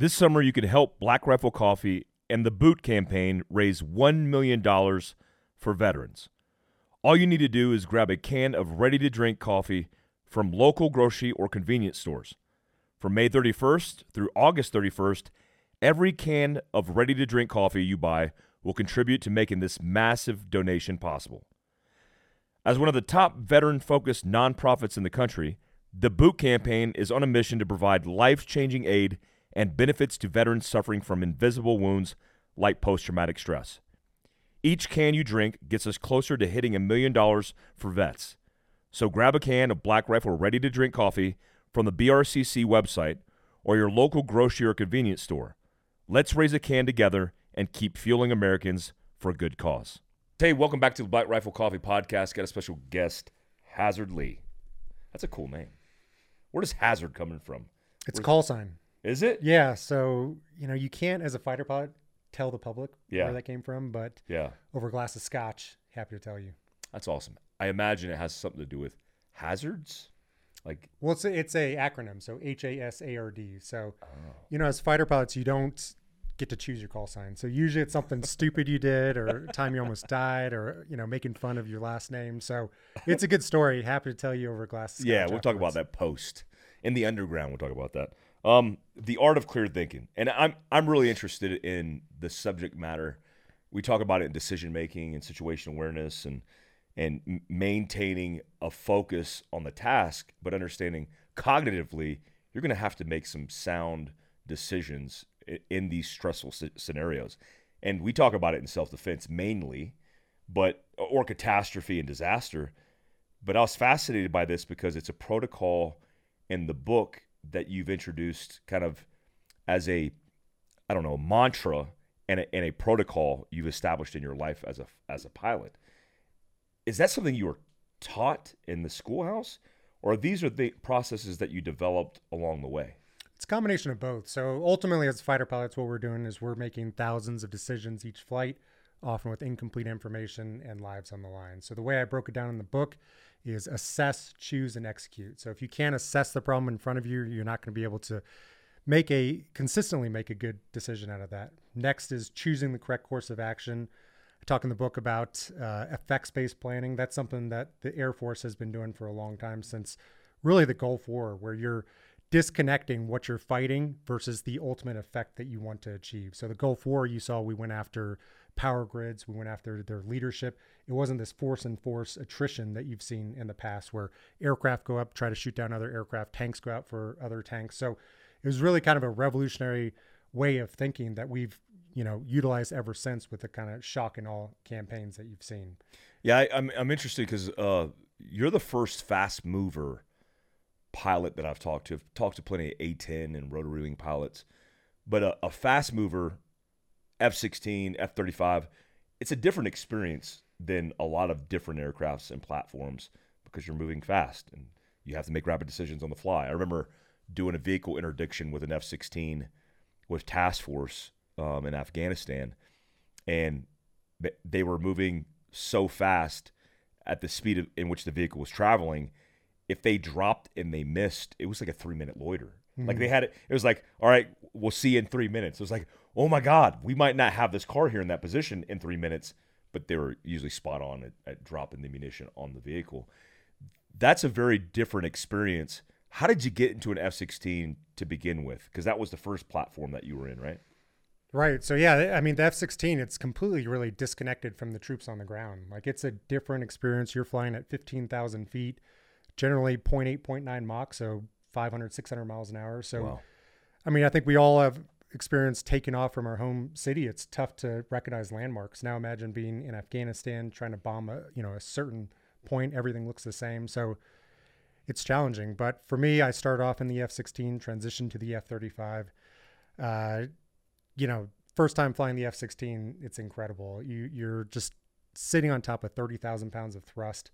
This summer, you can help Black Rifle Coffee and the Boot campaign raise $1 million for veterans. All you need to do is grab a can of ready to drink coffee from local grocery or convenience stores. From May 31st through August 31st, every can of ready to drink coffee you buy will contribute to making this massive donation possible. As one of the top veteran focused nonprofits in the country, the Boot Campaign is on a mission to provide life changing aid and benefits to veterans suffering from invisible wounds like post traumatic stress. Each can you drink gets us closer to hitting a million dollars for vets. So grab a can of Black Rifle ready to drink coffee from the BRCC website or your local grocery or convenience store. Let's raise a can together and keep fueling Americans for a good cause. Hey, welcome back to the Black Rifle Coffee Podcast. Got a special guest, Hasard Lee. That's a cool name. Where does Hasard coming from? It's a call sign. Is it? Yeah. So, you know, you can't, as a fighter pilot, tell the public Yeah. where that came from, but Yeah, over a glass of scotch, happy to tell you. that's awesome. I imagine it has something to do with hazards. Like, Well, it's a, it's a acronym, so H A S A R D. So, oh, you know, as fighter pilots, you don't get to choose your call sign. So usually it's something stupid you did, or time you almost died, or you know, making fun of your last name. So it's a good story. Happy to tell you over a glass. Of yeah, we'll talk about that post in the underground. We'll talk about that. Um, the art of clear thinking, and I'm I'm really interested in the subject matter. We talk about it in decision making and situation awareness, and and maintaining a focus on the task, but understanding cognitively you're going to have to make some sound decisions in these stressful scenarios. And we talk about it in self defense mainly, but or catastrophe and disaster. But I was fascinated by this because it's a protocol in the book that you've introduced kind of as a I don't know, mantra and a, and a protocol you've established in your life as a as a pilot. Is that something you were taught in the schoolhouse or these are the processes that you developed along the way? It's a combination of both. So ultimately, as fighter pilots, what we're doing is we're making thousands of decisions each flight, often with incomplete information and lives on the line. So the way I broke it down in the book is assess, choose, and execute. So if you can't assess the problem in front of you, you're not going to be able to make a consistently make a good decision out of that. Next is choosing the correct course of action. I talk in the book about uh, effects-based planning. That's something that the Air Force has been doing for a long time since really the Gulf War, where you're disconnecting what you're fighting versus the ultimate effect that you want to achieve. So the Gulf War, you saw we went after power grids, we went after their leadership. It wasn't this force and force attrition that you've seen in the past where aircraft go up, try to shoot down other aircraft, tanks go out for other tanks. So it was really kind of a revolutionary way of thinking that we've, you know, utilized ever since with the kind of shock and awe campaigns that you've seen. Yeah, I, I'm I'm interested because uh, you're the first fast mover pilot that I've talked to. I've talked to plenty of A10 and rotary wing pilots, but a, a fast mover, F-16, F-35, it's a different experience than a lot of different aircrafts and platforms because you're moving fast and you have to make rapid decisions on the fly. I remember doing a vehicle interdiction with an F-16 with task force um, in Afghanistan, and they were moving so fast at the speed of, in which the vehicle was traveling. If they dropped and they missed, it was like a three minute loiter. Like they had it, it was like, all right, we'll see you in three minutes. It was like, oh my God, we might not have this car here in that position in three minutes, but they were usually spot on at, at dropping the munition on the vehicle. That's a very different experience. How did you get into an F 16 to begin with? Because that was the first platform that you were in, right? Right. So yeah, I mean the F-16, it's completely really disconnected from the troops on the ground. Like it's a different experience. You're flying at 15,000 feet, generally 0.8, 0.9 Mach, so 500, 600 miles an hour. So, Wow. I mean, I think we all have experienced taking off from our home city. It's tough to recognize landmarks. Now imagine being in Afghanistan trying to bomb a, you know, a certain point. Everything looks the same. So it's challenging. But for me, I started off in the F-16, transitioned to the F-35. Uh, you know, first time flying the F 16, it's incredible. You, you're just sitting on top of 30,000 pounds of thrust.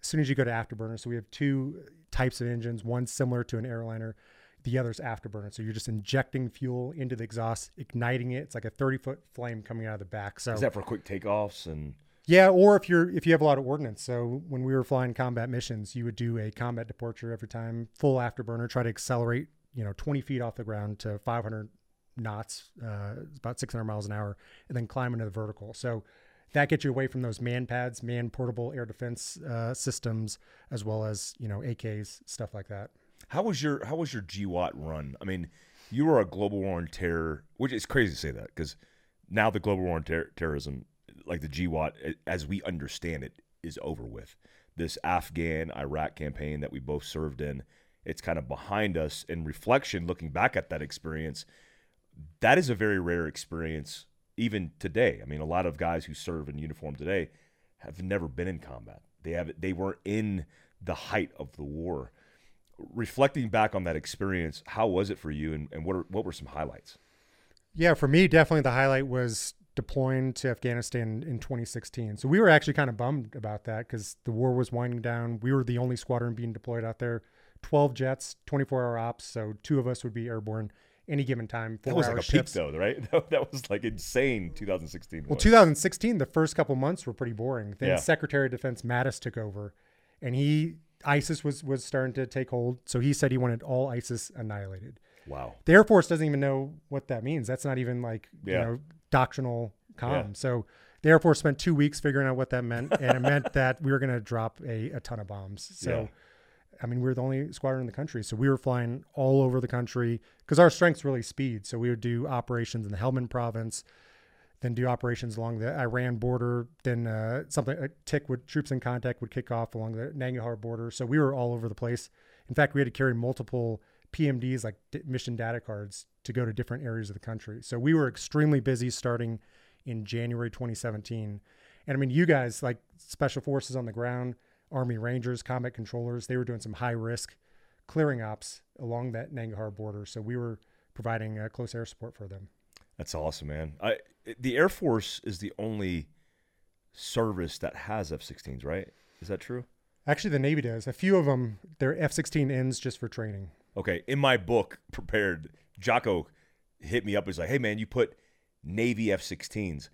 As soon as you go to afterburner, so we have two types of engines, one similar to an airliner, the other's afterburner. So you're just injecting fuel into the exhaust, igniting it. It's like a 30 foot flame coming out of the back. So Is that for quick takeoffs and yeah, or if you're if you have a lot of ordnance. So when we were flying combat missions, you would do a combat departure every time, full afterburner, try to accelerate, you know, 20 feet off the ground to 500 knots, uh, about 600 miles an hour, and then climb into the vertical. So that gets you away from those MANPADS, man portable air defense uh, systems, as well as you know AKs, stuff like that. How was your How was your GWOT run? I mean, you were a global war on terror, which is crazy to say that because now the global war on ter- terrorism, like the GWOT, as we understand it, is over with. This Afghan Iraq campaign that we both served in, it's kind of behind us. In reflection, looking back at that experience, that is a very rare experience even today. I mean, a lot of guys who serve in uniform today have never been in combat. They have they weren't in the height of the war. Reflecting back on that experience, how was it for you, and, and what are, what were some highlights? Yeah, for me, definitely the highlight was deploying to Afghanistan in 2016. So we were actually kind of bummed about that because the war was winding down. We were the only squadron being deployed out there. 12 jets, 24 hour ops. So two of us would be airborne any given time. That was like a shifts. peak, though, right? That was like insane. 2016. Well, 2016, the first couple months were pretty boring. Then yeah. Secretary of Defense Mattis took over, and he ISIS was was starting to take hold. So he said he wanted all ISIS annihilated. Wow. The Air Force doesn't even know what that means. That's not even like yeah. you know doctrinal com. Yeah. So the Air Force spent two weeks figuring out what that meant, and it meant that we were going to drop a, a ton of bombs. So. I mean, we were the only squadron in the country, so we were flying all over the country because our strength's really speed. So we would do operations in the Helmand province, then do operations along the Iran border. Then uh, something a tick would troops in contact would kick off along the Nangarhar border. So we were all over the place. In fact, we had to carry multiple PMDs, like d- mission data cards, to go to different areas of the country. So we were extremely busy starting in January 2017. And I mean, you guys like special forces on the ground Army Rangers, combat controllers. They were doing some high risk clearing ops along that Nangarhar border. So we were providing uh, close air support for them. That's awesome, man. I, the Air Force is the only service that has F-16s, right? Is that true? Actually, the Navy does. A few of them, their F-16Ns just for training. Okay, in my book, prepared, Jocko hit me up. He's like, "Hey, man, you put Navy F-16s."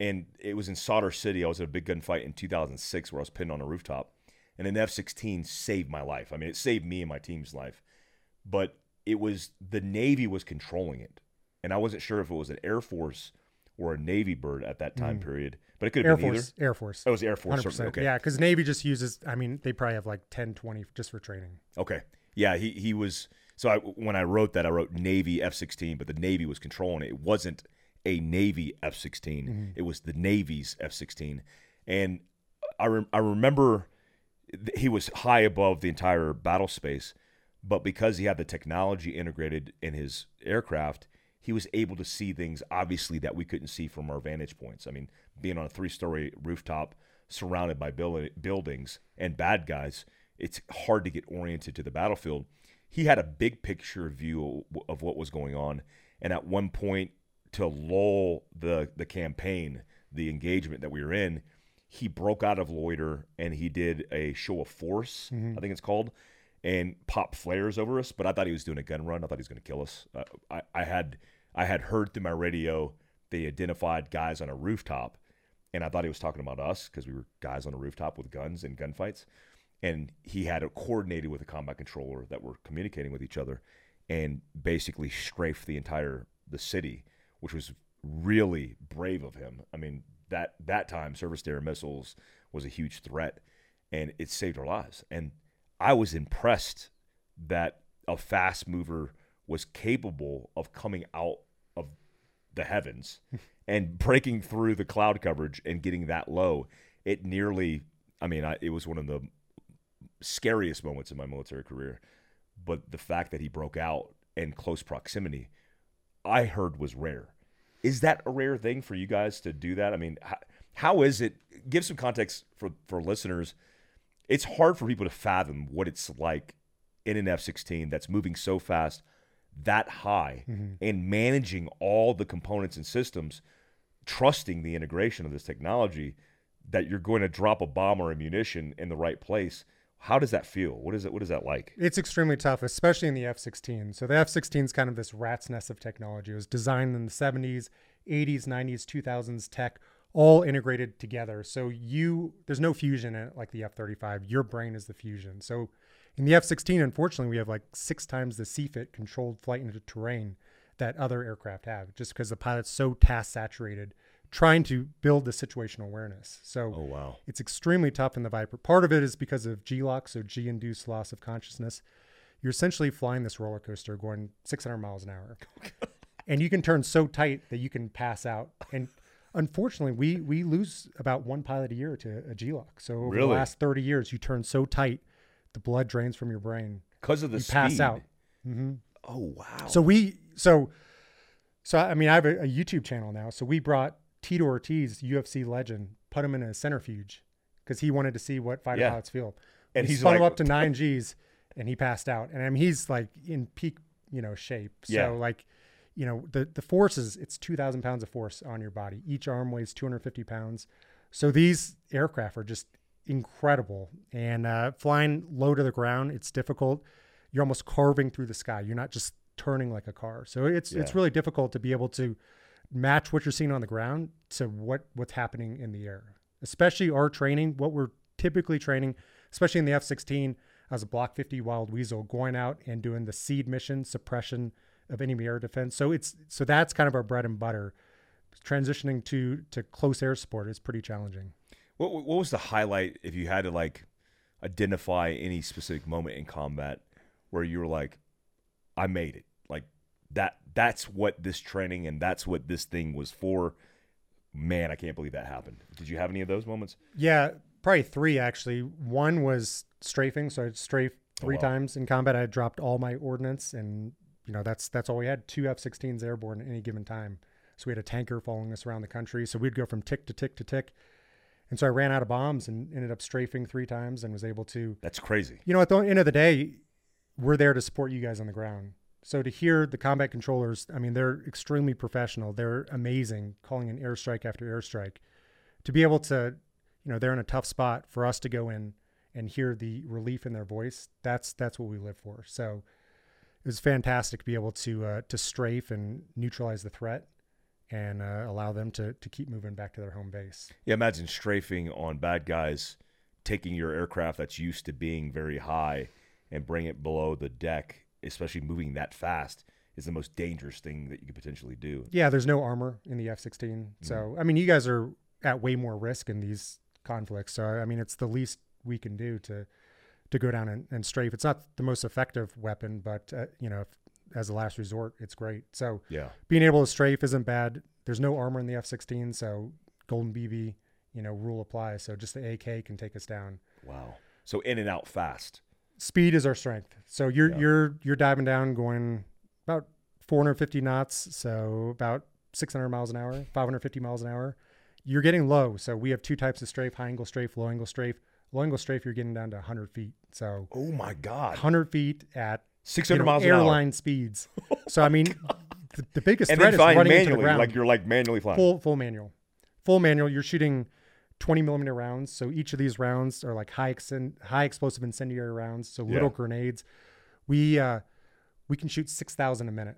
and it was in Sadr City. I was at a big gunfight in 2006 where I was pinned on a rooftop, and an F-16 saved my life. I mean, it saved me and my team's life, but it was the Navy was controlling it, and I wasn't sure if it was an Air Force or a Navy bird at that time mm. period. But it could have been Force, either. Air Force. Oh, it was Air Force. 100%. Okay. Yeah, because Navy just uses. I mean, they probably have like 10, 20 just for training. Okay. Yeah, he he was. So I, when I wrote that, I wrote Navy F-16, but the Navy was controlling it. It wasn't a Navy F 16. Mm-hmm. It was the Navy's F 16. And I, re- I remember he was high above the entire battle space, but because he had the technology integrated in his aircraft, he was able to see things obviously that we couldn't see from our vantage points. I mean, being on a three story rooftop surrounded by buildings and bad guys, it's hard to get oriented to the battlefield. He had a big picture view of what was going on. And at one point, to lull the the campaign, the engagement that we were in, he broke out of loiter and he did a show of force, mm-hmm. I think it's called, and popped flares over us. But I thought he was doing a gun run. I thought he was going to kill us. Uh, I, I had I had heard through my radio they identified guys on a rooftop, and I thought he was talking about us because we were guys on a rooftop with guns and gunfights. And he had it coordinated with a combat controller that were communicating with each other, and basically strafed the entire the city which was really brave of him. I mean, that that time surface to air missiles was a huge threat and it saved our lives. And I was impressed that a fast mover was capable of coming out of the heavens and breaking through the cloud coverage and getting that low. It nearly, I mean, I, it was one of the scariest moments in my military career. But the fact that he broke out in close proximity I heard was rare. Is that a rare thing for you guys to do that? I mean, how, how is it? Give some context for, for listeners. It's hard for people to fathom what it's like in an F 16 that's moving so fast, that high, mm-hmm. and managing all the components and systems, trusting the integration of this technology that you're going to drop a bomb or ammunition in the right place how does that feel? What is it? What is that like? It's extremely tough, especially in the F-16. So the F-16 is kind of this rat's nest of technology. It was designed in the 70s, 80s, 90s, 2000s tech, all integrated together. So you there's no fusion in it like the F-35. Your brain is the fusion. So in the F-16, unfortunately, we have like six times the CFIT controlled flight into terrain that other aircraft have, just because the pilot's so task saturated, trying to build the situational awareness. So Oh wow. it's extremely tough in the Viper. Part of it is because of G-LOC, so G induced loss of consciousness. You're essentially flying this roller coaster going 600 miles an hour, and you can turn so tight that you can pass out. And unfortunately, we we lose about one pilot a year to a G-LOC. So over Really? the last 30 years, you turn so tight, the blood drains from your brain. Because of the You speed. pass out. Mm-hmm. Oh wow. So we so so I mean I have a, a YouTube channel now. So we brought Tito Ortiz, UFC legend, put him in a centrifuge because he wanted to see what fighter Yeah. pilots feel. And he's spun him up to nine G's, and he passed out. And I mean he's like in peak you know shape. So Yeah. like you know the the force is it's two thousand pounds of force on your body. Each arm weighs two hundred fifty pounds. So these aircraft are just incredible. And uh, flying low to the ground, it's difficult. You're almost carving through the sky. You're not just turning like a car. So it's it's really difficult to be able to match what you're seeing on the ground to what what's happening in the air. Especially our training, what we're typically training, especially in the F-16 as a Block 50 Wild Weasel, going out and doing the SEAD mission suppression of enemy air defense. So it's so that's kind of our bread and butter. Transitioning to to close air support is pretty challenging. What what was the highlight if you had to like identify any specific moment in combat where you were like, I made it. Like that that's what this training and that's what this thing was for. Man, I can't believe that happened. Did you have any of those moments? Yeah, probably three actually. One was strafing, so I'd strafe oh, three wow. times in combat. I dropped all my ordnance, and you know that's that's all we had. Two F-16s airborne at any given time. So we had a tanker following us around the country. So we'd go from tick to tick to tick, and so I ran out of bombs and ended up strafing three times and was able to. That's crazy. You know, at the end of the day, we're there to support you guys on the ground. So to hear the combat controllers, I mean, they're extremely professional. They're amazing, calling in airstrike after airstrike. To be able to, you know, they're in a tough spot for us to go in and hear the relief in their voice. That's that's what we live for. So it was fantastic to be able to uh, to strafe and neutralize the threat and uh, allow them to to keep moving back to their home base. Yeah, imagine strafing on bad guys, taking your aircraft that's used to being very high and bring it below the deck, especially moving that fast, is the most dangerous thing that you could potentially do. Yeah, there's no armor in the F-16. So I mean, you guys are at way more risk in these conflicts. So I mean, it's the least we can do to to go down and, and strafe. It's not the most effective weapon, but uh, you know, if, as a last resort, it's great. So Yeah. being able to strafe isn't bad. There's no armor in the F-16, so Golden BB, you know, rule applies. So just the AK can take us down. Wow. So in and out fast. Speed is our strength. So you're Yeah. you're you're diving down, going about 450 knots, so about 600 miles an hour, 550 miles an hour. You're getting low. So we have two types of strafe: high angle strafe, low angle strafe. Low angle strafe, you're getting down to 100 feet. So Oh my God. 100 feet at you 600 know, miles an hour. airline speeds. So I mean, the, the biggest And threat is running into the ground. like you're like manually flying. full full manual full manual you're shooting 20 millimeter rounds so each of these rounds are like high exen- high explosive incendiary rounds so little Yeah. grenades we uh we can shoot 6000 a minute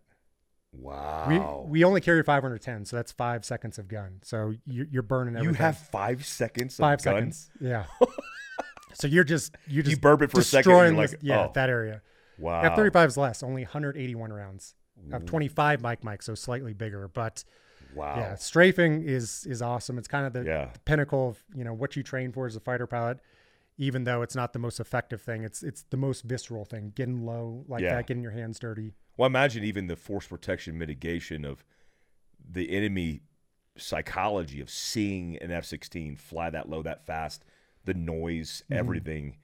Wow. we we only carry 510 so that's five seconds of gun so you're, you're burning everything. you have five seconds. Of five gun? seconds yeah so you're just you're just You burp it for a second. You're this- like, yeah oh, that area wow. f-35 is less only 181 rounds of 25 mic mic so slightly bigger but Wow. yeah strafing is is awesome it's kind of the, Yeah. the pinnacle of you know what you train for as a fighter pilot even though it's not the most effective thing it's it's the most visceral thing getting low like Yeah. that getting your hands dirty Well, imagine even the force protection mitigation of the enemy psychology of seeing an F 16 fly that low, that fast, the noise, Mm-hmm. everything.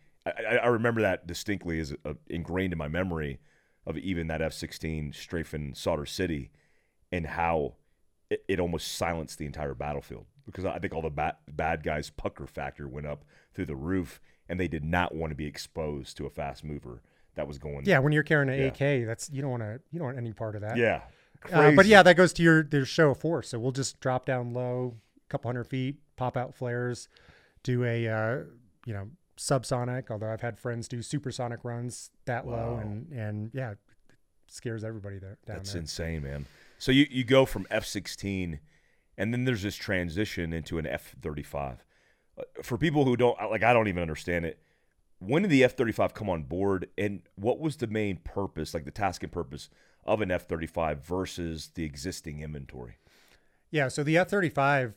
I, I, remember that distinctly as uh, ingrained in my memory of even that F 16 strafing Sadr City and how it, it almost silenced the entire battlefield because I think all the bad, bad guys' pucker factor went up through the roof and they did not want to be exposed to a fast mover that was going. yeah when you're carrying an Yeah. ak that's you don't want to you don't want any part of that Yeah. Uh, but yeah that goes to your their show of force so we'll just drop down low a couple hundred feet pop out flares do a uh, you know subsonic although i've had friends do supersonic runs that low and and yeah it scares everybody there down That's there insane, man. So you, you go from F 16, and then there's this transition into an F 35. Uh, for people who don't, like, I don't even understand it. when did the F thirty five come on board, and what was the main purpose, like the task and purpose of an F thirty five versus the existing inventory? Yeah, so the F thirty five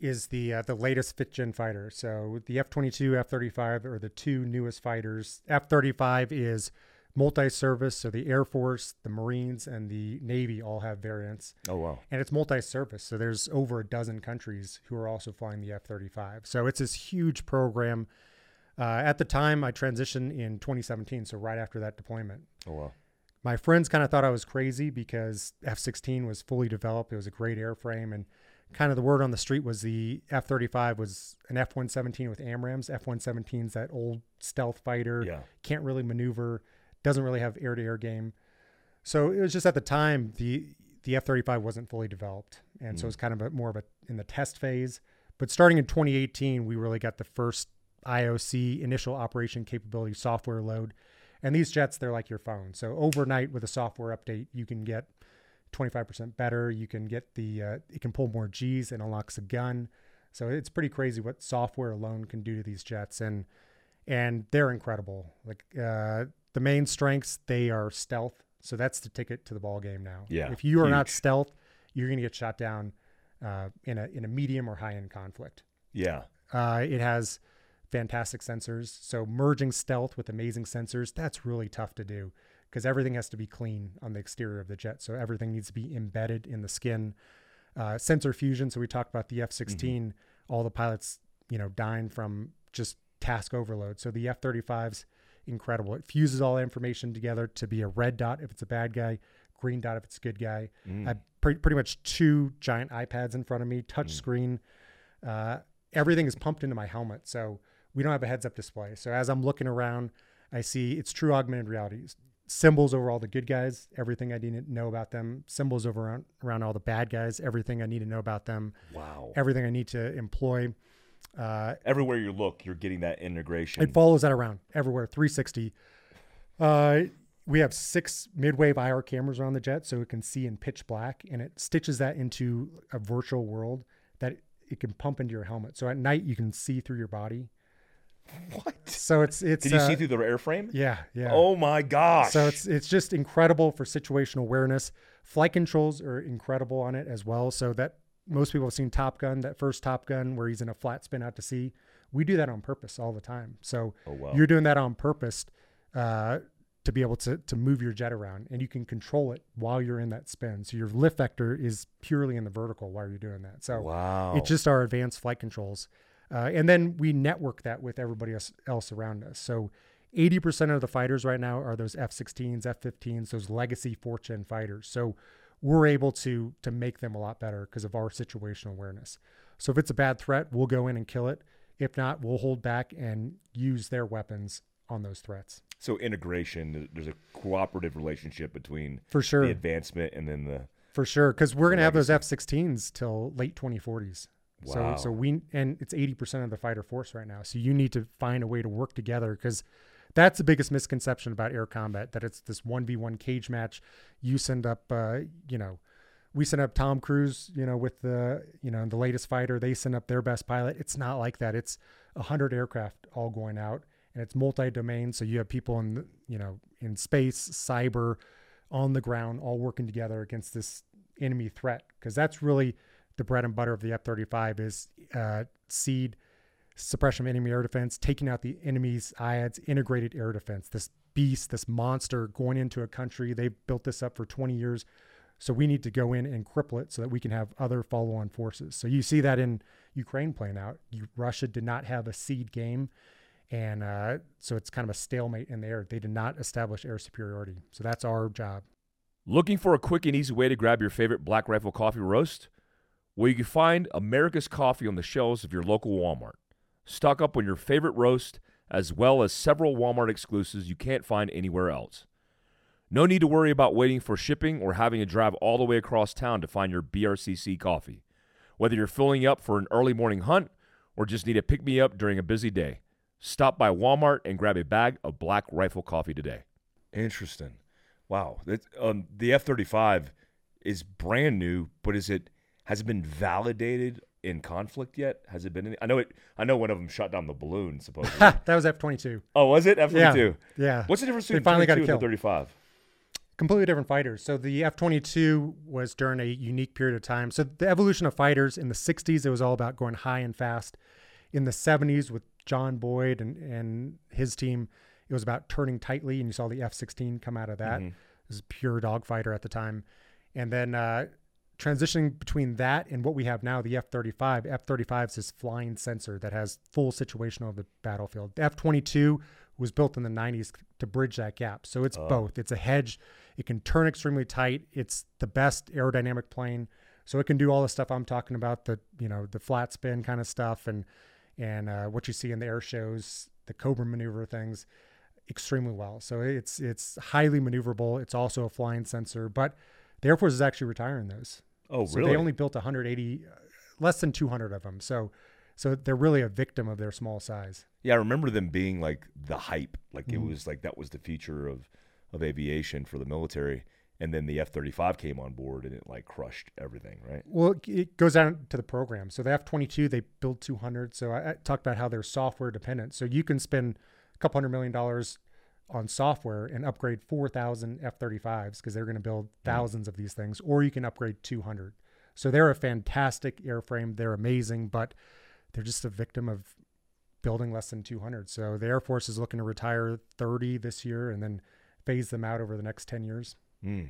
is the uh, the latest fifth gen fighter. So the F twenty two, F thirty five are the two newest fighters. F thirty five is multi-service, so the Air Force, the Marines, and the Navy all have variants. Oh wow! And it's multi-service, so there's over a dozen countries who are also flying the F-35. So it's this huge program. Uh, at the time, I transitioned in 2017, so right after that deployment. Oh wow! My friends kind of thought I was crazy because F-16 was fully developed. It was a great airframe, and kind of the word on the street was the F-35 was an F-117 with AMRAAMs. F-117's that old stealth fighter, Yeah. can't really maneuver, doesn't really have air-to-air game. So it was just at the time the the F-35 wasn't fully developed, and so mm. it was kind of a, more of a in the test phase. But starting in 2018, we really got the first IOC initial operation capability software load. And these jets, they're like your phone. So overnight with a software update, you can get 25% better. You can get the, uh, it can pull more G's and unlocks a gun. So it's pretty crazy what software alone can do to these jets. And, and they're incredible. Like, uh, the main strengths, they are stealth. So that's the ticket to the ball game now. Yeah, If you are not stealth, you're going to get shot down, uh, in a, in a medium or high end conflict. Yeah. Uh, it has fantastic sensors. So merging stealth with amazing sensors, that's really tough to do because everything has to be clean on the exterior of the jet. So everything needs to be embedded in the skin. Uh, sensor fusion. So we talked about the F-16. All the pilots, you know, dying from just task overload. So the F-35's incredible. It fuses all the information together to be a red dot if it's a bad guy, green dot if it's a good guy. Mm. I have pre- pretty much two giant iPads in front of me, touch screen. Uh, everything is pumped into my helmet, so we don't have a heads-up display. So as I'm looking around, I see it's true augmented reality. Symbols over all the good guys, everything I need to know about them. Symbols over around, around all the bad guys, everything I need to know about them. Wow. Everything I need to employ. Uh, Everywhere you look, you're getting that integration. it follows that around everywhere, 360. Uh, we have six mid-wave IR cameras around the jet, so it can see in pitch black, and it stitches that into a virtual world that it can pump into your helmet. So at night you can see through your body. what? So it's it's Did you uh, see through the airframe? yeah yeah. Oh my gosh. So it's it's just incredible for situational awareness. Flight controls are incredible on it as well. So that most people have seen Top Gun, that first Top Gun where he's in a flat spin out to sea. We do that on purpose all the time. So Oh, wow. you're doing that on purpose uh, to be able to to move your jet around, and you can control it while you're in that spin. So your lift vector is purely in the vertical while you're doing that. So wow. it's just our advanced flight controls. Uh, and then we network that with everybody else, else around us. So 80% of the fighters right now are those F-16s, F-15s, those legacy fourth gen fighters. So we're able to to make them a lot better because of our situational awareness. So if it's a bad threat, we'll go in and kill it. If not, we'll hold back and use their weapons on those threats. so integration. There's a cooperative relationship between For sure. the advancement and then the. For sure, because we're gonna have those F-16s till late 2040s. Wow. So, so we and it's 80% of the fighter force right now. So you need to find a way to work together because that's the biggest misconception about air combat that it's this 1v1 cage match. You send up, uh, you know, we send up Tom Cruise, you know, with the, you know, the latest fighter. They send up their best pilot. It's not like that. It's a hundred aircraft all going out, and it's multi-domain. So you have people in, you know, in space, cyber, on the ground, all working together against this enemy threat. Because that's really the bread and butter of the F-35 is uh, SEAD suppression of enemy air defense, taking out the enemy's IADS, integrated air defense. This beast, this monster going into a country. They've built this up for 20 years. So we need to go in and cripple it so that we can have other follow-on forces. So you see that in Ukraine playing out. You, Russia did not have a SEAD game, and uh, so it's kind of a stalemate in the air. They did not establish air superiority. So that's our job. Looking for a quick and easy way to grab your favorite Black Rifle Coffee roast? Well, you can find America's Coffee on the shelves of your local Walmart. Stock up on your favorite roast, as well as several Walmart exclusives you can't find anywhere else. No need to worry about waiting for shipping or having to drive all the way across town to find your BRCC coffee. Whether you're filling up for an early morning hunt or just need a pick me up during a busy day, stop by Walmart and grab a bag of Black Rifle Coffee today. Interesting. Wow. Um, the F thirty five is brand new, but is it has it been validated in conflict yet? Has it been? In, I know it. I know one of them shot down the balloon. Supposedly. that was F twenty two. Oh, was it F twenty two? Yeah. What's the difference between finally got killed. Thirty five. completely different fighters. So the F 22 was during a unique period of time. So the evolution of fighters in the 60s, it was all about going high and fast. In the 70s, with John Boyd and, and his team, it was about turning tightly, and you saw the F 16 come out of that. It was a pure dogfighter at the time. And then uh, transitioning between that and what we have now, the F 35, F 35 is this flying sensor that has full situational of the battlefield. The F 22 was built in the 90s to bridge that gap. So it's both. It's a hedge. It can turn extremely tight. It's the best aerodynamic plane. So it can do all the stuff I'm talking about, the you know, the flat spin kind of stuff and and uh, what you see in the air shows, the Cobra maneuver things extremely well. So it's it's highly maneuverable. It's also a flying sensor, but the Air Force is actually retiring those. Oh, So really? they only built 180, uh, less than 200 of them. So, so they're really a victim of their small size. yeah, I remember them being like the hype. Like Mm-hmm. it was like that was the future of of aviation for the military. And then the F thirty five came on board and it like crushed everything, right? Well, it- goes down to the program. So the F-22, they build 200. So I, I talked about how they're software dependent. So you can spend a couple hundred million dollars on software and upgrade 4,000 F-35s because they're going to build thousands of these things, or you can upgrade 200. So they're a fantastic airframe. They're amazing, but they're just a victim of building less than 200. So the Air Force is looking to retire 30 this year and then phase them out over the next 10 years. Hmm.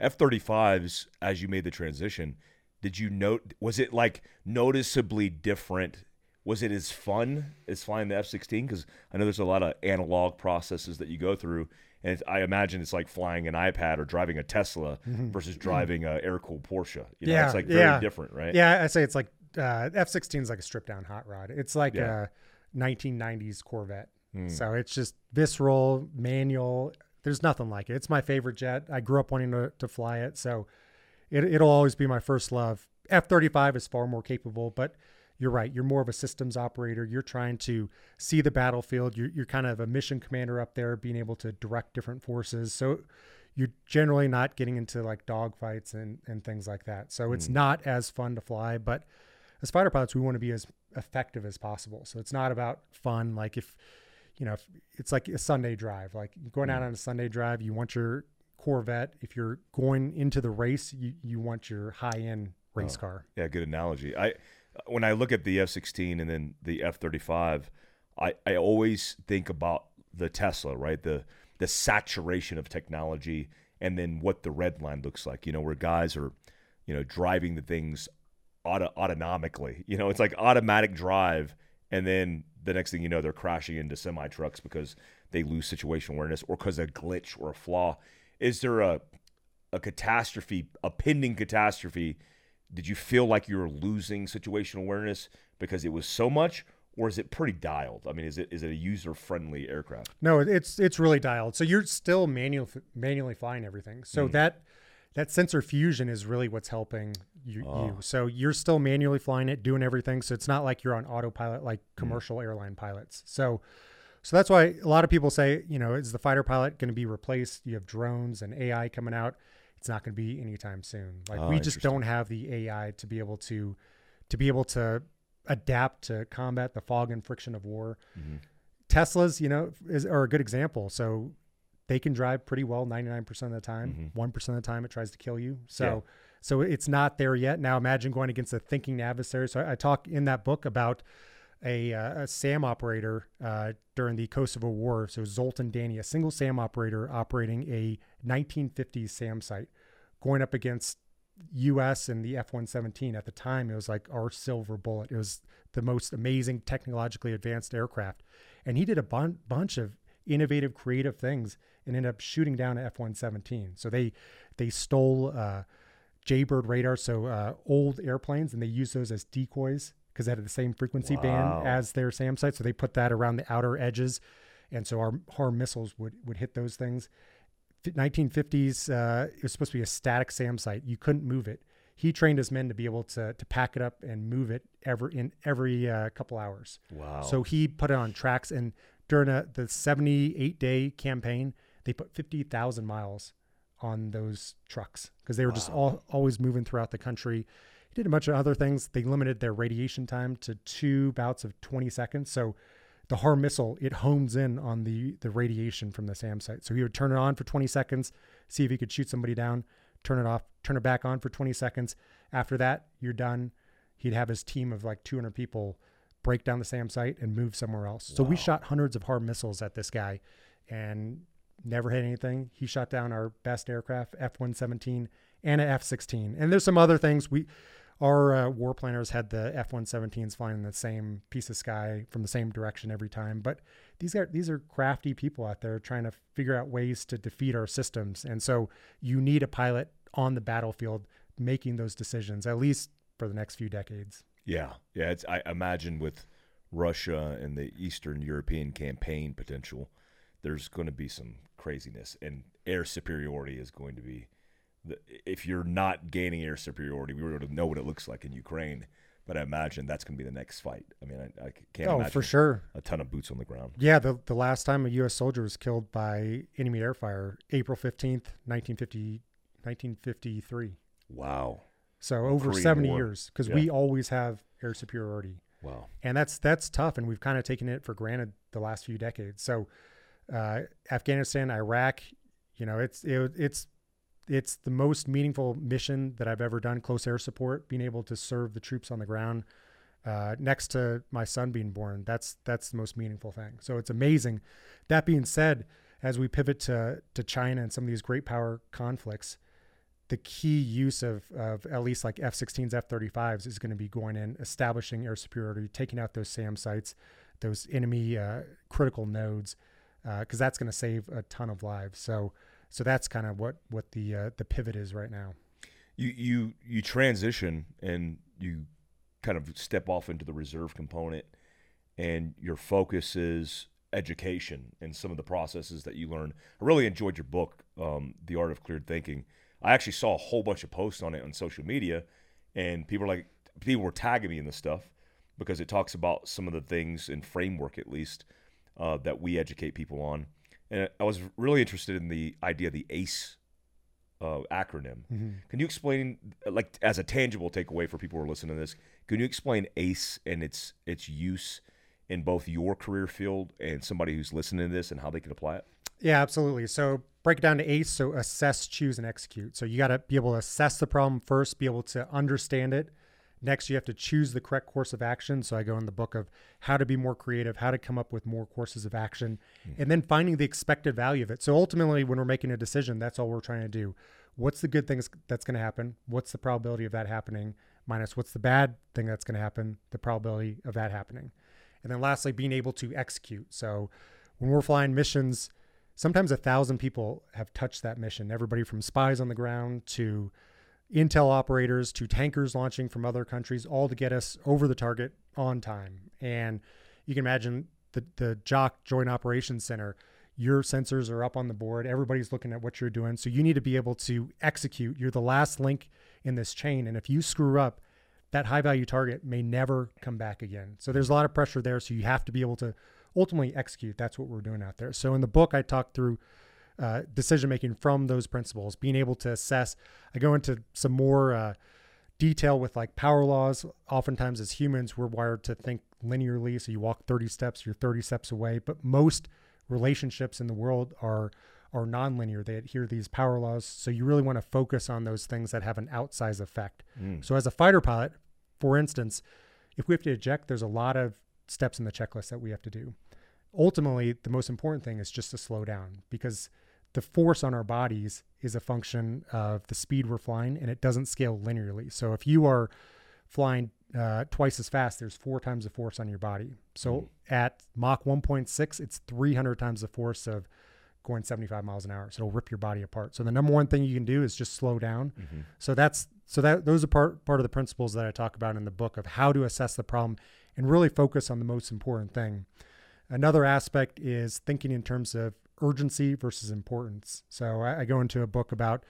F thirty fives, as you made the transition, did you note was it like noticeably different? Was it as fun as flying the F sixteen? Because I know there's a lot of analog processes that you go through, and it's, I imagine it's like flying an iPad or driving a Tesla versus driving a air cooled Porsche. You know, Yeah, it's like very yeah. different, right? Yeah, I say it's like uh, F sixteen is like a stripped down hot rod. It's like Yeah. a 1990s Corvette. So it's just visceral, manual. There's nothing like it. It's my favorite jet. I grew up wanting to, to fly it, so it, it'll always be my first love. F 35 is far more capable, but you're right. You're more of a systems operator. You're trying to see the battlefield. You're, you're kind of a mission commander up there, being able to direct different forces. So you're generally not getting into like dogfights and, and things like that. So it's mm. not as fun to fly, but as fighter pilots, we want to be as effective as possible. So it's not about fun. Like if, you know, if it's like a Sunday drive, like going out mm. on a Sunday drive, you want your Corvette. If you're going into the race, you, you want your high end race oh, car. Yeah, good analogy. I when I look at the F sixteen and then the F thirty five, I I always think about the Tesla, right? The the saturation of technology, and then what the red line looks like. You know, where guys are, you know, driving the things auto autonomically. You know, it's like automatic drive, and then the next thing you know, they're crashing into semi trucks because they lose situation awareness or because a glitch or a flaw. Is there a a catastrophe, a pending catastrophe? Did you feel like you were losing situational awareness because it was so much, or is it pretty dialed? I mean, is it is it a user friendly aircraft? No, it's it's really dialed. So you're still manual manually flying everything. So hmm. that that sensor fusion is really what's helping you, ah. you. So you're still manually flying it, doing everything. So it's not like you're on autopilot like hmm. commercial airline pilots. So so that's why a lot of people say, you know, is the fighter pilot going to be replaced? You have drones and AI coming out. It's not going to be anytime soon. Like Oh, we just don't have the AI to be able to to be able to adapt to combat the fog and friction of war. Mm-hmm. Teslas, you know, is, are a good example. So they can drive pretty well 99% of the time. Mm-hmm. One of the time it tries to kill you. So Yeah. so it's not there yet. Now imagine going against a thinking adversary. So I, I talk in that book about a, uh, a SAM operator uh, during the Kosovo War. So Zoltan Dani, a single SAM operator operating a 1950s SAM site, going up against U.S. and the F-117. At the time, it was like our silver bullet. It was the most amazing, technologically advanced aircraft, and he did a bun- bunch of innovative, creative things and ended up shooting down an F-117. So they they stole uh, Jaybird radar, so uh, old airplanes, and they used those as decoys because they had the same frequency Wow. band as their SAM site. So they put that around the outer edges, and so our our missiles would would hit those things. 1950s, uh, it was supposed to be a static SAM site. You couldn't move it. He trained his men to be able to to pack it up and move it every in every uh, couple hours. Wow. So he put it on tracks, and during a, the 78 day campaign, they put 50,000 miles on those trucks because they were just all, always moving throughout the country. He did a bunch of other things. They limited their radiation time to two bouts of 20 seconds. So the HARM missile, it hones in on the the radiation from the SAM site. So he would turn it on for 20 seconds, see if he could shoot somebody down, turn it off, turn it back on for 20 seconds. After that, you're done. He'd have his team of like 200 people break down the SAM site and move somewhere else. So we shot hundreds of HARM missiles at this guy and never hit anything. He shot down our best aircraft, F-117 and a F-16. And there's some other things we our uh, war planners had the F-117s flying in the same piece of sky from the same direction every time. But these are these are crafty people out there trying to figure out ways to defeat our systems. And so you need a pilot on the battlefield making those decisions, at least for the next few decades. Yeah, yeah. It's I imagine with Russia and the Eastern European campaign potential, there's going to be some craziness, and air superiority is going to be. If you're not gaining air superiority, we already know what it looks like in Ukraine, but I imagine that's going to be the next fight. I mean, I, I can't oh, imagine for sure. a ton of boots on the ground. Yeah, the the last time a U.S. soldier was killed by enemy air fire, April fifteenth, 1950, 1953. Wow, So over Korean 70 War. years, because Yeah. we always have air superiority, wow. and that's that's tough, and we've kind of taken it for granted the last few decades. So uh, Afghanistan, Iraq, you know, it's it, it's it's the most meaningful mission that I've ever done. Close air support, being able to serve the troops on the ground. Uh, next to my son being born, that's that's the most meaningful thing. So it's amazing. That being said, as we pivot to to China and some of these great power conflicts, the key use of of at least like F-16s, F-35s is going to be going in, establishing air superiority, taking out those SAM sites, those enemy uh, critical nodes, because that's going to save a ton of lives. So so that's kind of what what the uh, the pivot is right now. you you you transition and you kind of step off into the reserve component and your focus is education and some of the processes that you learn. I really enjoyed your book um, the art of cleared thinking. I actually saw a whole bunch of posts on it on social media and people were like people were tagging me in the stuff because it talks about some of the things and framework at least uh, that we educate people on and i was really interested in the idea of the ace uh, acronym can you explain, like, as a tangible takeaway for people who are listening to this? Can you explain ACE and its its use in both your career field and somebody who's listening to this and how they can apply it? Yeah, absolutely. So break it down to ACE. So assess, choose, and execute. So you got to be able to assess the problem first, be able to understand it. Next, you have to choose the correct course of action. So I go in the book of how to be more creative, how to come up with more courses of action, mm-hmm. and then finding the expected value of it. So ultimately, when we're making a decision, that's all we're trying to do. What's the good things that's going to happen? What's the probability of that happening? Minus what's the bad thing that's going to happen? The probability of that happening. And then lastly, being able to execute. So when we're flying missions, sometimes a thousand people have touched that mission. Everybody from spies on the ground to intel operators to tankers launching from other countries, all to get us over the target on time. And you can imagine the the JOC Joint Operations Center. Your sensors are up on the board. Everybody's looking at what you're doing. So you need to be able to execute. You're the last link in this chain. And if you screw up, that high value target may never come back again. So there's a lot of pressure there. So you have to be able to ultimately execute. That's what we're doing out there. So in the book, I talk through uh, decision making from those principles, being able to assess. I go into some more uh, detail with like power laws. Oftentimes, as humans, we're wired to think linearly. So you walk 30 steps, you're 30 steps away. But most relationships in the world are are nonlinear. They adhere to these power laws. So you really want to focus on those things that have an outsized effect. So as a fighter pilot, for instance, if we have to eject, there's a lot of steps in the checklist that we have to do. Ultimately, the most important thing is just to slow down because the force on our bodies is a function of the speed we're flying and it doesn't scale linearly. So if you are flying uh, twice as fast, there's four times the force on your body. So at Mach 1.6, it's 300 times the force of going 75 miles an hour. So it'll rip your body apart. So the number one thing you can do is just slow down. So that's so that those are part part of the principles that I talk about in the book of how to assess the problem and really focus on the most important thing. Another aspect is thinking in terms of urgency versus importance. So I, I go into a book about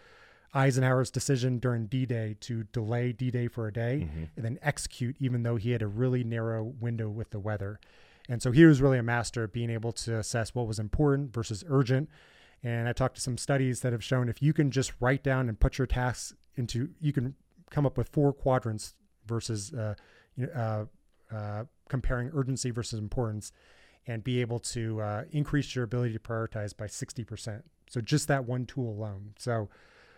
Eisenhower's decision during D-Day to delay D-Day for a day and then execute, even though he had a really narrow window with the weather. And so he was really a master of being able to assess what was important versus urgent. And I talked to some studies that have shown if you can just write down and put your tasks into, you can come up with four quadrants versus uh, you know, uh, uh, comparing urgency versus importance, and be able to uh, increase your ability to prioritize by sixty percent. So just that one tool alone. So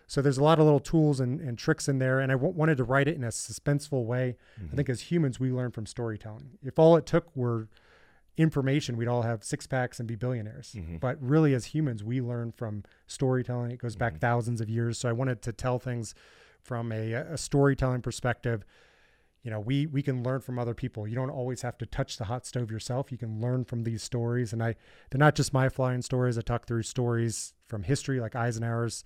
so there's a lot of little tools and, and tricks in there, and I w- wanted to write it in a suspenseful way. Mm-hmm. I think as humans, we learn from storytelling. If all it took were information, we'd all have six packs and be billionaires. Mhm. But really, as humans, we learn from storytelling. It goes back Mhm. thousands of years. So I wanted to tell things from a, a storytelling perspective. You know, we we can learn from other people. You don't always have to touch the hot stove yourself. You can learn from these stories, and I they're not just my flying stories. I talk through stories from history, like Eisenhower's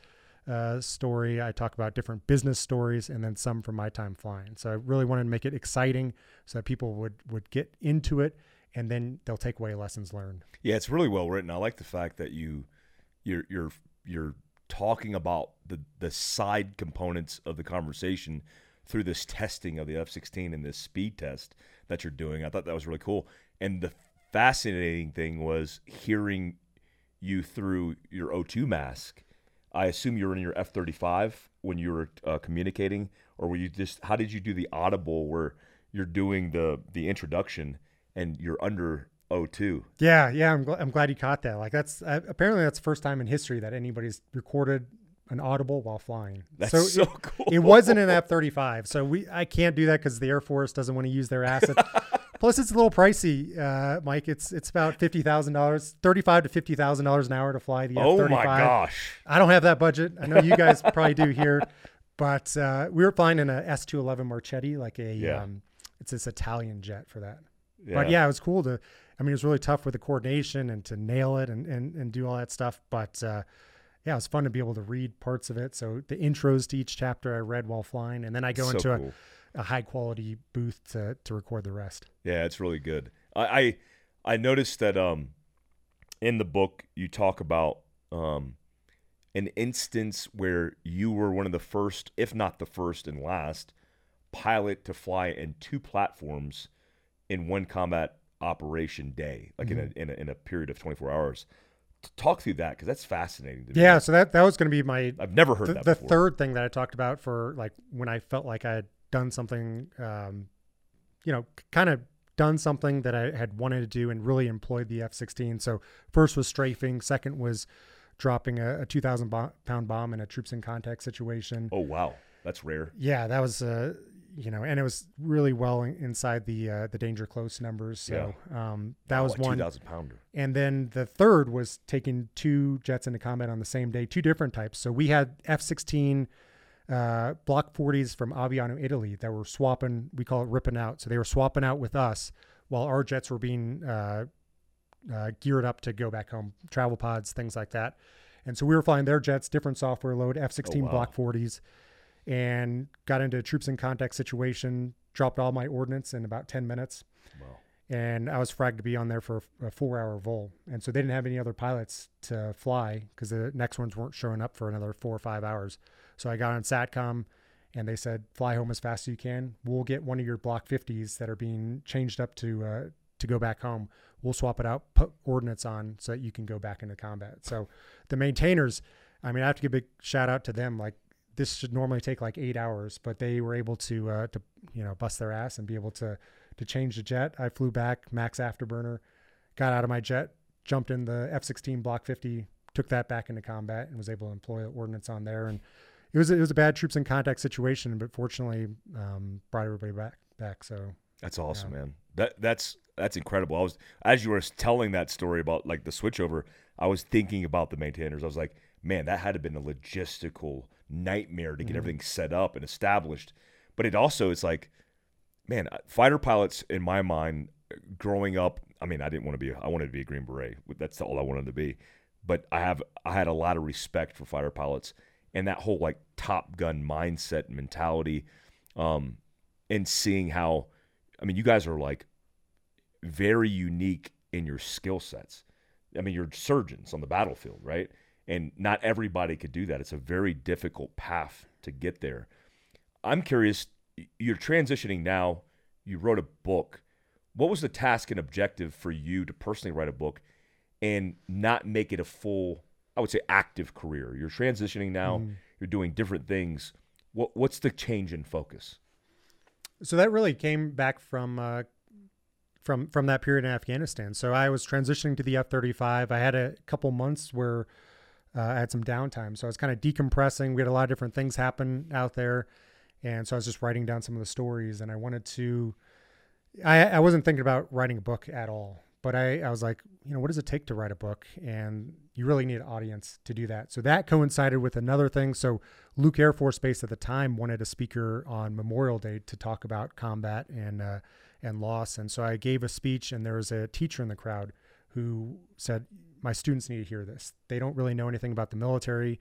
uh, story. I talk about different business stories, and then some from my time flying. So I really wanted to make it exciting, so that people would would get into it, and then they'll take away lessons learned. Yeah, it's really well written. I like the fact that you you're you're you're talking about the the side components of the conversation through this testing of the F16 and this speed test that you're doing. I thought that was really cool. And the fascinating thing was hearing you through your O2 mask. I assume you were in your F35 when you were uh, communicating, or were you just? How did you do the audible where you're doing the the introduction and you're under O2? Yeah, yeah, I'm, gl- I'm glad you caught that. Like that's uh, apparently that's the first time in history that anybody's recorded an audible while flying. That's so so, it, cool. it wasn't an F-35, so we I can't do that because the Air Force doesn't want to use their assets. Plus, it's a little pricey, uh, Mike. It's it's about fifty thousand dollars, thirty-five to fifty thousand dollars an hour to fly the Oh F-35. Oh my gosh. I don't have that budget. I know you guys probably do here, but uh, we were flying in a S211 Marchetti, like a Yeah. um, it's this Italian jet for that. Yeah. But yeah, it was cool to. I mean, it was really tough with the coordination and to nail it and and, and do all that stuff. But uh, yeah, it was fun to be able to read parts of it. So the intros to each chapter I read while flying, and then I go So into cool. a, a high quality booth to to record the rest. Yeah, it's really good. I, I I noticed that um in the book you talk about um an instance where you were one of the first, if not the first and last, pilot to fly in two platforms in one combat operation day, like in, a, in a in a period of 24 hours. Talk through that because that's fascinating to me. Yeah, so that that was going to be my I've never heard the, that the before. third thing that I talked about for like when I felt like I had done something, um, you know, kind of done something that I had wanted to do and really employed the F-16. So first was strafing. Second was dropping a, a 2,000 bo- pound bomb in a troops in contact situation. Oh wow, that's rare. Yeah, that was uh, you know, and it was really well in, inside the uh, the danger close numbers. So um, that Wow, was one. 2,000 pounder. And then the third was taking two jets into combat on the same day, two different types. So we had F 16 uh, Block 40s from Aviano, Italy, that were swapping, we call it ripping out. So they were swapping out with us while our jets were being uh, uh, geared up to go back home, travel pods, things like that. And so we were flying their jets, different software load, F 16 Oh, wow. Block 40s, and got into a troops in contact situation, dropped all my ordnance in about 10 minutes Wow. and I was fragged to be on there for a four hour vul. And so they didn't have any other pilots to fly because the next ones weren't showing up for another four or five hours. So I got on SATCOM and they said, fly home as fast as you can. We'll get one of your block 50s that are being changed up to, uh, to go back home. We'll swap it out, put ordnance on so that you can go back into combat. So the maintainers, I mean, I have to give a big shout out to them. Like this should normally take like eight hours, but they were able to, uh, to, you know, bust their ass and be able to, to change the jet. I flew back, max afterburner, got out of my jet, jumped in the F 16 Block 50, took that back into combat, and was able to employ the ordnance on there. And it was it was a bad troops in contact situation, but fortunately um, brought everybody back back. So That's awesome, man. That that's that's incredible. I was as you were telling that story about like the switchover, I was thinking about the maintainers. I was like, man, that had to been a logistical nightmare to get everything set up and established. But it also it's like, man, uh, fighter pilots in my mind growing up, I mean, I didn't want to be I wanted to be a green beret. That's all I wanted to be. But I have I had a lot of respect for fighter pilots and that whole like top gun mindset and mentality um and seeing how I mean, you guys are like very unique in your skill sets. I mean, you're surgeons on the battlefield, right? And not everybody could do that. It's a very difficult path to get there. I'm curious, you're transitioning now. You wrote a book. What was the task and objective for you to personally write a book and not make it a full, I would say, active career? You're transitioning now, you're doing different things. What what's the change in focus? So that really came back from uh, from from that period in Afghanistan. So I was transitioning to the F thirty five. I had a couple months where uh, I had some downtime, so I was kind of decompressing. We had a lot of different things happen out there, and so I was just writing down some of the stories. And I wanted to. I I wasn't thinking about writing a book at all, but I I was like, you know, what does it take to write a book? And you really need an audience to do that. So that coincided with another thing. So Luke Air Force Base at the time wanted a speaker on Memorial Day to talk about combat and uh, and loss. And so I gave a speech, and there was a teacher in the crowd who said, "My students need to hear this. They don't really know anything about the military.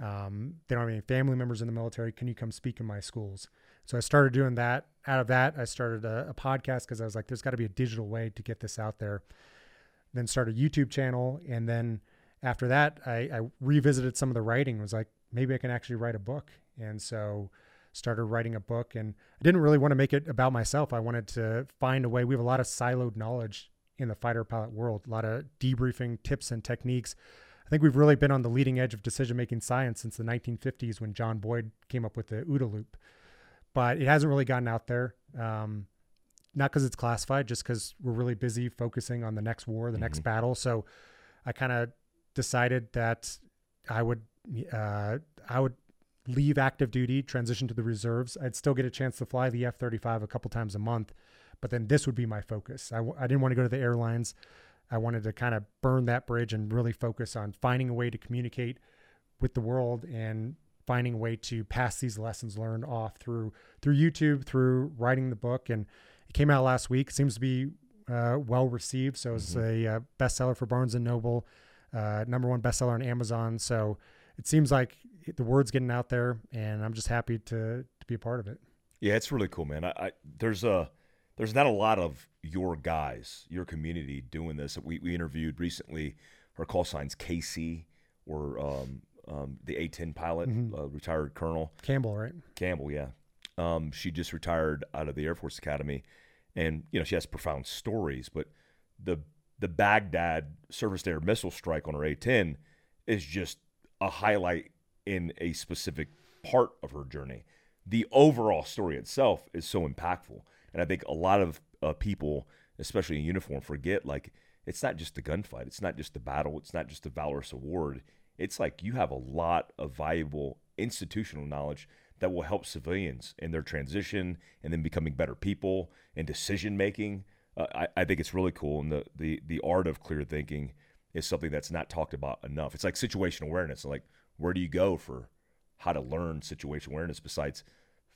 Um, they don't have any family members in the military. Can you come speak in my schools?" So I started doing that. Out of that, I started a, a podcast because I was like, "There's got to be a digital way to get this out there." Then started a YouTube channel, and then after that, I, I revisited some of the writing. Was like, maybe I can actually write a book, and so started writing a book. And I didn't really want to make it about myself. I wanted to find a way. We have a lot of siloed knowledge in the fighter pilot world, a lot of debriefing tips and techniques. I think we've really been on the leading edge of decision making science since the 1950s when John Boyd came up with the OODA loop. But it hasn't really gotten out there. Um, not because it's classified, just because we're really busy focusing on the next war, the mm-hmm. next battle. So I kind of decided that I would uh, I would leave active duty, transition to the reserves. I'd still get a chance to fly the F 35 a couple times a month, but then this would be my focus. I w- I didn't want to go to the airlines. I wanted to kind of burn that bridge and really focus on finding a way to communicate with the world and finding a way to pass these lessons learned off through through YouTube, through writing the book. And it came out last week. Seems to be uh, well received. So it's mm-hmm. a uh, bestseller for Barnes and Noble uh, number one bestseller on Amazon. So it seems like the word's getting out there, and I'm just happy to to be a part of it. Yeah, it's really cool, man. I, I there's a there's not a lot of your guys, your community doing this. We we interviewed recently. Her call sign's KC or um, um, the A10 pilot, mm-hmm. uh, retired colonel Campbell, right? Campbell, yeah. Um, she just retired out of the Air Force Academy, and you know she has profound stories. But the the Baghdad surface to air missile strike on her A 10 is just a highlight in a specific part of her journey. The overall story itself is so impactful. And I think a lot of uh, people, especially in uniform, forget like it's not just the gunfight, it's not just the battle, it's not just the valorous award. It's like you have a lot of valuable institutional knowledge that will help civilians in their transition and then becoming better people and decision making uh, I, I think it's really cool. And the, the, the art of clear thinking is something that's not talked about enough. It's like situation awareness. Like, where do you go for how to learn situation awareness besides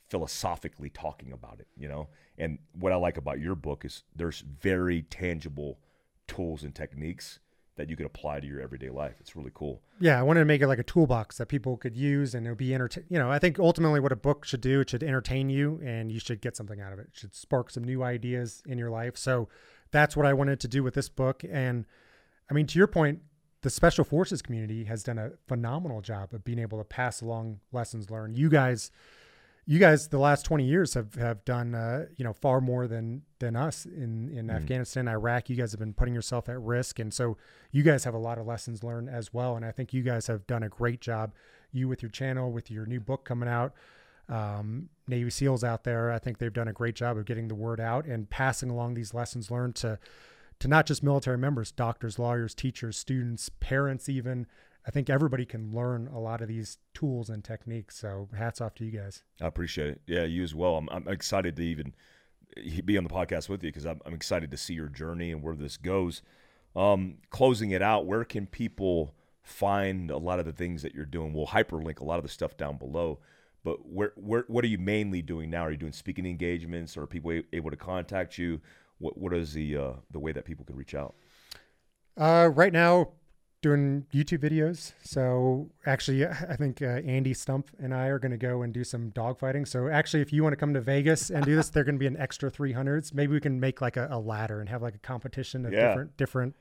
philosophically talking about it, you know? And what I like about your book is there's very tangible tools and techniques that you could apply to your everyday life. It's really cool. Yeah, I wanted to make it like a toolbox that people could use and it would be entertain. You know, I think ultimately what a book should do, it should entertain you and you should get something out of it. It should spark some new ideas in your life. So that's what I wanted to do with this book. And I mean, to your point, the special forces community has done a phenomenal job of being able to pass along lessons learned. You guys you guys the last 20 years have have done uh, you know far more than than us in in mm. Afghanistan Iraq you guys have been putting yourself at risk and so you guys have a lot of lessons learned as well and I think you guys have done a great job you with your channel with your new book coming out um, Navy SEALs out there I think they've done a great job of getting the word out and passing along these lessons learned to to not just military members doctors lawyers teachers students parents even I think everybody can learn a lot of these tools and techniques. So hats off to you guys. I appreciate it. Yeah, you as well. I'm, I'm excited to even be on the podcast with you because I'm, I'm, excited to see your journey and where this goes. Um, closing it out, where can people find a lot of the things that you're doing? We'll hyperlink a lot of the stuff down below. But where, where, what are you mainly doing now? Are you doing speaking engagements? Or are people able to contact you? What, what is the uh, the way that people can reach out? Uh, right now, doing YouTube videos. So actually, I think uh, Andy Stumpf and I are going to go and do some dogfighting. So actually, if you want to come to Vegas and do this, they're going to be an extra 300s. Maybe we can make like a, a ladder and have like a competition of yeah. different different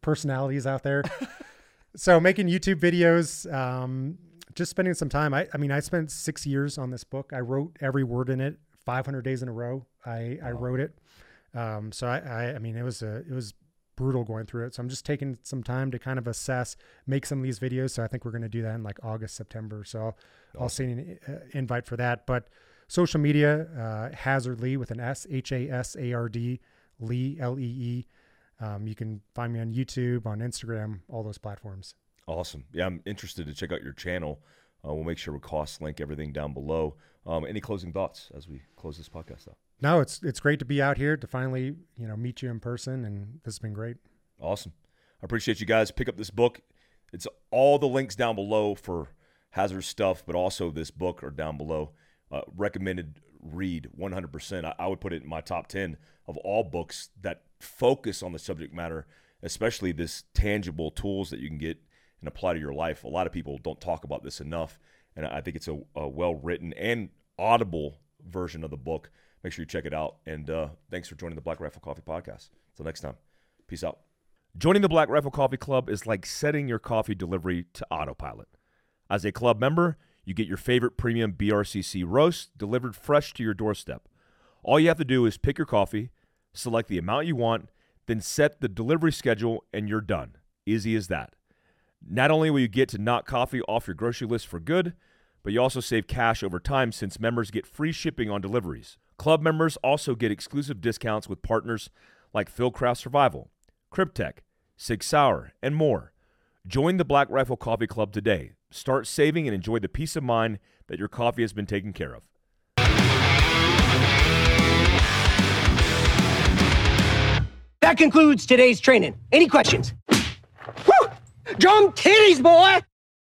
personalities out there. so making YouTube videos, um, just spending some time. I, I mean, I spent six years on this book. I wrote every word in it, 500 days in a row. I, I wrote it. Um, so I, I, I mean, it was a, it was brutal going through it. So I'm just taking some time to kind of assess, make some of these videos. So I think we're going to do that in like August, September. So awesome. I'll send an uh, invite for that. But social media, uh, Hasard Lee with an S, H A S A R D, Lee, L E E. Um, you can find me on YouTube, on Instagram, all those platforms. Awesome. Yeah, I'm interested to check out your channel. Uh, we'll make sure we cost link everything down below. Um, any closing thoughts as we close this podcast out? No, it's it's great to be out here to finally you know meet you in person, and this has been great. Awesome. I appreciate you guys. Pick up this book. It's all the links down below for Hasard stuff, but also this book are down below. Uh, recommended read 100%. I, I would put it in my top 10 of all books that focus on the subject matter, especially this tangible tools that you can get and apply to your life. A lot of people don't talk about this enough, and I think it's a, a well written and audible version of the book. Make sure you check it out. And uh, thanks for joining the Black Rifle Coffee Podcast. Until next time, peace out. Joining the Black Rifle Coffee Club is like setting your coffee delivery to autopilot. As a club member, you get your favorite premium BRCC roast delivered fresh to your doorstep. All you have to do is pick your coffee, select the amount you want, then set the delivery schedule, and you're done. Easy as that. Not only will you get to knock coffee off your grocery list for good, but you also save cash over time since members get free shipping on deliveries. Club members also get exclusive discounts with partners like Fieldcraft Survival, Kryptek, Sig Sauer, and more. Join the Black Rifle Coffee Club today. Start saving and enjoy the peace of mind that your coffee has been taken care of. That concludes today's training. Any questions? Woo! Drum titties, boy!